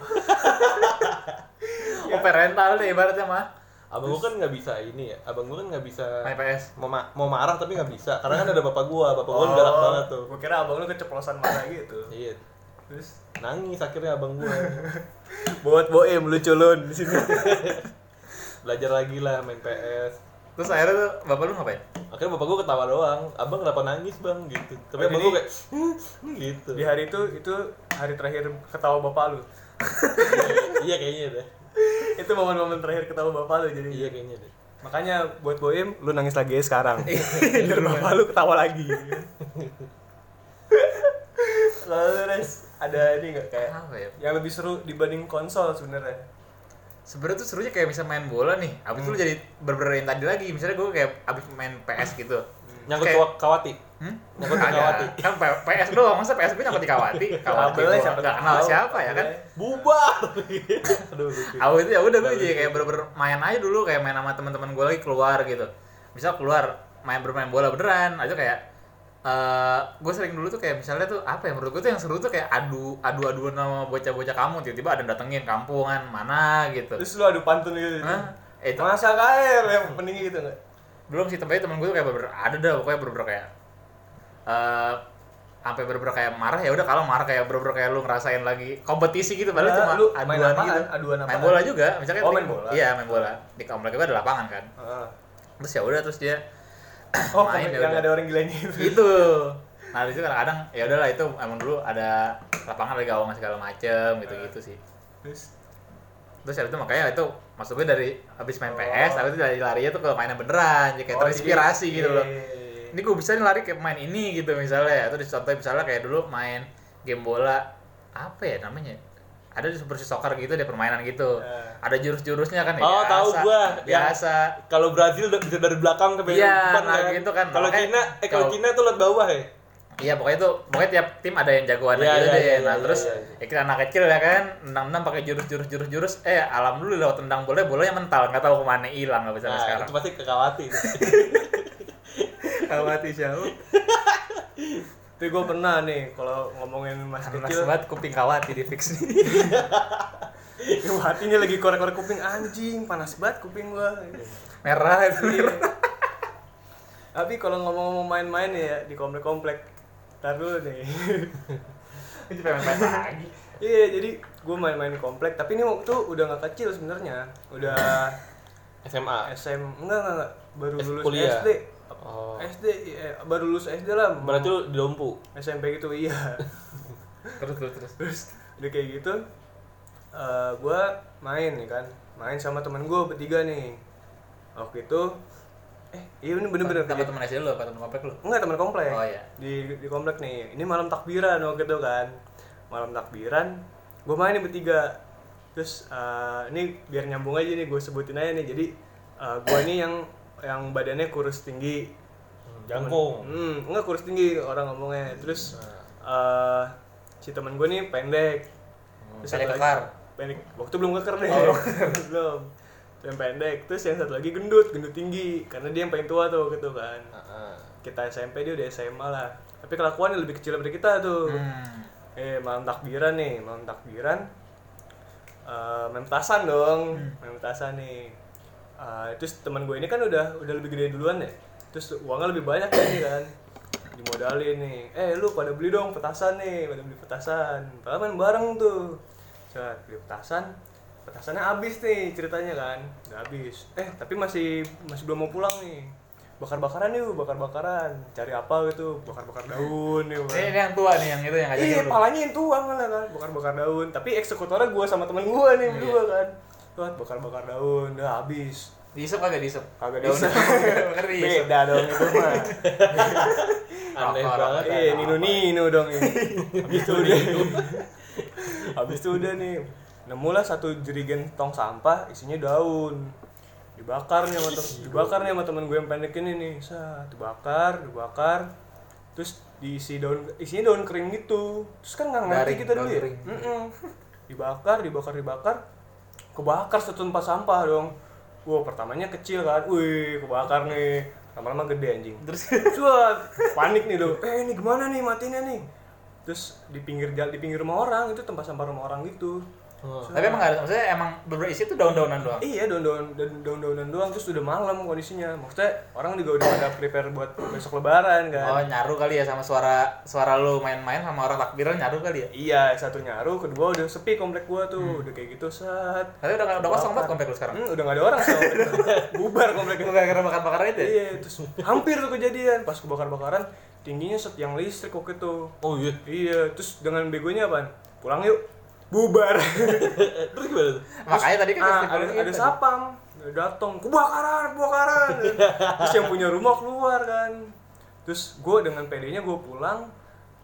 Speaker 2: Operental deh ibaratnya mah.
Speaker 3: Abang gua kan nggak bisa ini ya. Abang gua kan nggak bisa
Speaker 2: Main PS.
Speaker 3: mau, ma- mau marah tapi nggak bisa karena kan ada bapak gua. Bapak gua galak banget tuh.
Speaker 1: Gua kira abang lu keceplosan mana gitu.
Speaker 3: Iya.
Speaker 1: Terus
Speaker 3: Nangis akhirnya abang gua. *laughs*
Speaker 1: buat boem lu culun di *laughs* sini.
Speaker 3: Belajar lagi lah main PS.
Speaker 2: Terus akhirnya tuh bapak lu ngapain?
Speaker 3: Akhirnya bapak gua ketawa doang. Abang kenapa nangis bang gitu. Tapi
Speaker 1: Oh,
Speaker 3: abang gua kayak "Hmm," gitu.
Speaker 1: Di hari itu itu hari terakhir ketawa bapak lu. *laughs*
Speaker 3: iya kayaknya deh.
Speaker 1: itu momen-momen terakhir ketawa bapak lu jadi.
Speaker 3: Iya kayaknya deh.
Speaker 1: Makanya buat boem lu nangis lagi sekarang. Biar bapak lu ketawa lagi. Lalu res ada ini nggak kayak
Speaker 2: Apa ya?
Speaker 1: yang lebih seru dibanding konsol sebenarnya?
Speaker 2: Sebenarnya tuh serunya kayak bisa main bola nih. Abis itu lu jadi berber yang tadi lagi. Misalnya gue kayak abis main PS gitu.
Speaker 3: Nyangkut
Speaker 2: Kayak-
Speaker 3: ke kawati.
Speaker 2: Hmm?
Speaker 3: Nyangkut ke
Speaker 2: Kagak.
Speaker 3: kawati.
Speaker 2: Kan PS doang, masa PS gue nyangkut di kawati? *laughs* Kawati
Speaker 1: siapa
Speaker 2: nggak kenal siapa ya kan?
Speaker 3: Bubar. *laughs* Aduh.
Speaker 2: Aku itu ya udah gue jadi kayak bener-bener main aja dulu kayak main sama teman-teman gue lagi keluar gitu. Misal keluar main bermain bola beneran aja kayak eh gue sering dulu tuh kayak misalnya tuh apa ya menurut gue tuh yang seru tuh kayak adu adu aduan sama bocah-bocah kamu tiba-tiba ada yang datengin kampungan mana gitu.
Speaker 1: Terus lu adu pantun gitu.
Speaker 2: Hah? Eh, itu
Speaker 1: Masa KR yang penting gitu enggak?
Speaker 2: belum sih tapi temen gue tuh kayak bener ada dah pokoknya bener kayak eh sampai bener kayak marah ya udah kalau marah kayak bener kayak lu ngerasain lagi kompetisi gitu padahal
Speaker 1: Nah,
Speaker 2: cuma
Speaker 1: lu
Speaker 2: aduan
Speaker 1: main apaan?
Speaker 2: gitu
Speaker 1: Aduan
Speaker 2: main bola juga misalnya
Speaker 1: Oh, main bola.
Speaker 2: iya main bola di komplek gue ada lapangan kan
Speaker 1: Heeh.
Speaker 2: terus ya udah terus dia
Speaker 1: Oh,
Speaker 2: Main ya
Speaker 1: yang
Speaker 2: udah.
Speaker 1: ada orang gilanya itu.
Speaker 2: itu nah di situ kadang-kadang ya udahlah itu emang dulu ada lapangan ada gawang segala macem gitu gitu sih
Speaker 1: Terus
Speaker 2: terus habis itu makanya itu maksudnya dari habis main
Speaker 1: Oh.
Speaker 2: PS habis itu dari larinya tuh ke mainan beneran jadi kayak
Speaker 1: Oh,
Speaker 2: terinspirasi gitu loh
Speaker 1: iya.
Speaker 2: ini gue bisa nih lari kayak main ini gitu misalnya atau contoh misalnya kayak dulu main game bola apa ya namanya ada di Super Soccer gitu ada permainan gitu
Speaker 1: Eh.
Speaker 2: ada jurus-jurusnya kan ya
Speaker 3: Oh,
Speaker 2: biasa,
Speaker 3: tahu gua.
Speaker 2: biasa
Speaker 3: Kalau Brazil udah bisa dari belakang ke
Speaker 2: Iya,
Speaker 3: depan
Speaker 2: nah
Speaker 3: kan.
Speaker 2: gitu kan.
Speaker 3: Kalau Cina, eh kalau Cina tuh lihat bawah ya.
Speaker 2: Iya pokoknya tuh pokoknya tiap tim ada yang jagoan
Speaker 3: Iya,
Speaker 2: gitu
Speaker 3: iya,
Speaker 2: deh.
Speaker 3: iya,
Speaker 2: nah
Speaker 3: iya,
Speaker 2: terus
Speaker 3: iya, iya.
Speaker 2: ya kita anak kecil ya kan nendang-nendang pakai jurus-jurus jurus-jurus eh alam dulu lewat tendang bola bolanya mental nggak tahu ke mana hilang nggak bisa
Speaker 3: Nah,
Speaker 2: sekarang.
Speaker 3: itu pasti ke Kawati. *laughs*
Speaker 2: Kawati siapa? *laughs*
Speaker 1: Tapi gue pernah nih kalau ngomongin masih
Speaker 2: Panas
Speaker 1: kecil,
Speaker 2: banget kuping kawati di fix nih. *laughs*
Speaker 1: Gue hatinya lagi korek-korek kuping anjing, panas banget kuping gua.
Speaker 2: Merah itu.
Speaker 1: Iya. Tapi kalau ngomong-ngomong main-main ya di komplek-komplek, tar dulu nih. *laughs*
Speaker 2: Itu pengen main lagi.
Speaker 1: Iya, jadi gue main-main komplek. Tapi ini waktu udah nggak kecil sebenarnya, udah
Speaker 3: SMA.
Speaker 1: SM enggak enggak, enggak. baru lulus. SD.
Speaker 3: Oh.
Speaker 1: SD eh, baru lulus SD lah.
Speaker 3: Berarti lu di Dompu.
Speaker 1: SMP gitu iya. *laughs*
Speaker 2: Terus terus terus.
Speaker 1: Terus udah kayak gitu, eh gue main nih kan, main sama temen gue bertiga nih. Waktu itu, eh iya ini bener-bener
Speaker 2: Sama teman SD lu apa teman komplek lu?
Speaker 1: Enggak teman komplek.
Speaker 2: Oh, iya.
Speaker 1: Di di komplek nih. Ini malam takbiran waktu itu kan. Malam takbiran, gue main nih bertiga. Terus eh, ini biar nyambung aja nih gue sebutin aja nih. Jadi eh, gue ini yang yang badannya kurus tinggi.
Speaker 3: Jangkung.
Speaker 1: Hmm, enggak kurus tinggi orang ngomongnya. Terus eh si temen gue nih pendek. Terus
Speaker 2: Pendek kekar.
Speaker 1: Pendek. Waktu belum keker deh.
Speaker 2: Oh. *laughs*
Speaker 1: belum. Yang pendek. Terus yang satu lagi gendut, gendut tinggi. Karena dia yang paling tua tuh gitu kan kita SMP dia udah SMA lah tapi kelakuannya lebih kecil dari kita tuh
Speaker 2: Hmm.
Speaker 1: eh malam takbiran nih malam takbiran eh main petasan dong main petasan nih Eh, terus teman gue ini kan udah udah lebih gede duluan ya terus uangnya lebih banyak kan nih kan. Dimodalin nih. Eh lu pada beli dong petasan nih pada beli petasan. Padahal main bareng tuh. Set, beli petasan. Petasannya habis nih ceritanya kan. Udah habis. Eh tapi masih masih belum mau pulang nih. Bakar-bakaran yuk bakar-bakaran. Cari apa gitu bakar-bakar daun nih
Speaker 2: Ini, ini yang tua nih yang itu yang ngajakin
Speaker 1: Iya, palanya yang tua malah kan, bakar-bakar daun. Tapi eksekutornya gue sama temen gue nih berdua kan. Tuh bakar-bakar daun, udah habis.
Speaker 2: Diisep kagak diisep?
Speaker 1: Kagak
Speaker 2: Daun-
Speaker 1: diisep. *laughs*
Speaker 2: Diisep.
Speaker 1: Beda dong itu mah. *laughs*
Speaker 3: Aneh banget.
Speaker 1: Iya, nino nino dong ini. *laughs* Habis itu udah. Habis itu udah nih. Nemulah satu jerigen tong sampah isinya daun. Dibakar nih sama temen, dibakar nih sama temen gue yang pendek ini nih. Sat, dibakar, dibakar. Terus diisi daun isinya daun kering gitu terus kan nggak ngerti kita dulu ya dibakar dibakar dibakar kebakar satu tempat sampah dong Wah pertamanya kecil kan, wih kebakar nih, lama-lama gede anjing.
Speaker 4: Terus
Speaker 1: Wah, panik nih lo. Eh ini gimana nih matinya nih? Terus di pinggir jalan di pinggir rumah orang itu tempat sampah rumah orang gitu.
Speaker 3: Oh.
Speaker 4: tapi emang nggak ada maksudnya emang beberapa isi itu daun-daunan doang.
Speaker 1: Iya daun-daun daun- daun-daunan doang terus udah malam kondisinya. Maksudnya orang juga udah pada prepare buat besok lebaran
Speaker 4: Oh,
Speaker 1: kan.
Speaker 4: nyaru kali ya sama suara suara lu main-main sama orang takbiran nyaru kali ya.
Speaker 1: Iya, satu nyaru, kedua udah sepi komplek gua tuh, udah kayak gitu set.
Speaker 4: Tapi udah udah kosong banget komplek lu sekarang.
Speaker 1: Hmm, udah gak ada orang sama *laughs* bubar kompleknya.
Speaker 4: Lu gara-gara bakar-bakaran itu ya?
Speaker 1: Iya, terus hampir tuh kejadian pas kebakar-bakaran tingginya set yang listrik waktu itu.
Speaker 3: Oh iya.
Speaker 1: Iya, terus dengan begonya apaan? Pulang yuk. Bubar. *laughs*
Speaker 3: Terus gimana tuh?
Speaker 4: Makanya tadi kan
Speaker 1: ah, ada, ada sapam. Datang, kebakaran, kebakaran. terus yang punya rumah keluar kan. Terus gue dengan PD-nya gue pulang.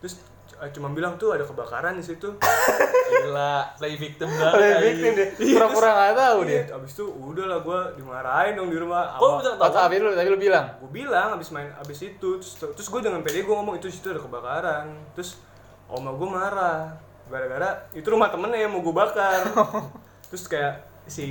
Speaker 1: Terus eh, cuma bilang tuh ada kebakaran di situ.
Speaker 3: Gila, play victim banget.
Speaker 4: Play victim deh. Pura-pura nggak tahu dia.
Speaker 1: Iya, abis itu udah lah gue dimarahin dong di rumah.
Speaker 3: Kok lu bisa tahu?
Speaker 4: tapi lu tapi lu bilang.
Speaker 1: gue bilang abis main abis itu terus, terus gue dengan PD gue ngomong itu situ ada kebakaran terus oma gue marah gara-gara itu rumah temennya yang mau gue bakar. *laughs* Terus kayak si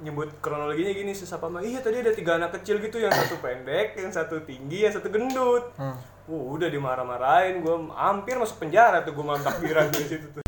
Speaker 1: nyebut kronologinya gini si siapa mah iya tadi ada tiga anak kecil gitu yang satu pendek yang satu tinggi yang satu gendut.
Speaker 4: Hmm.
Speaker 1: Wah, udah dimarah-marahin gue hampir masuk penjara tuh gue mantap takbiran di situ tuh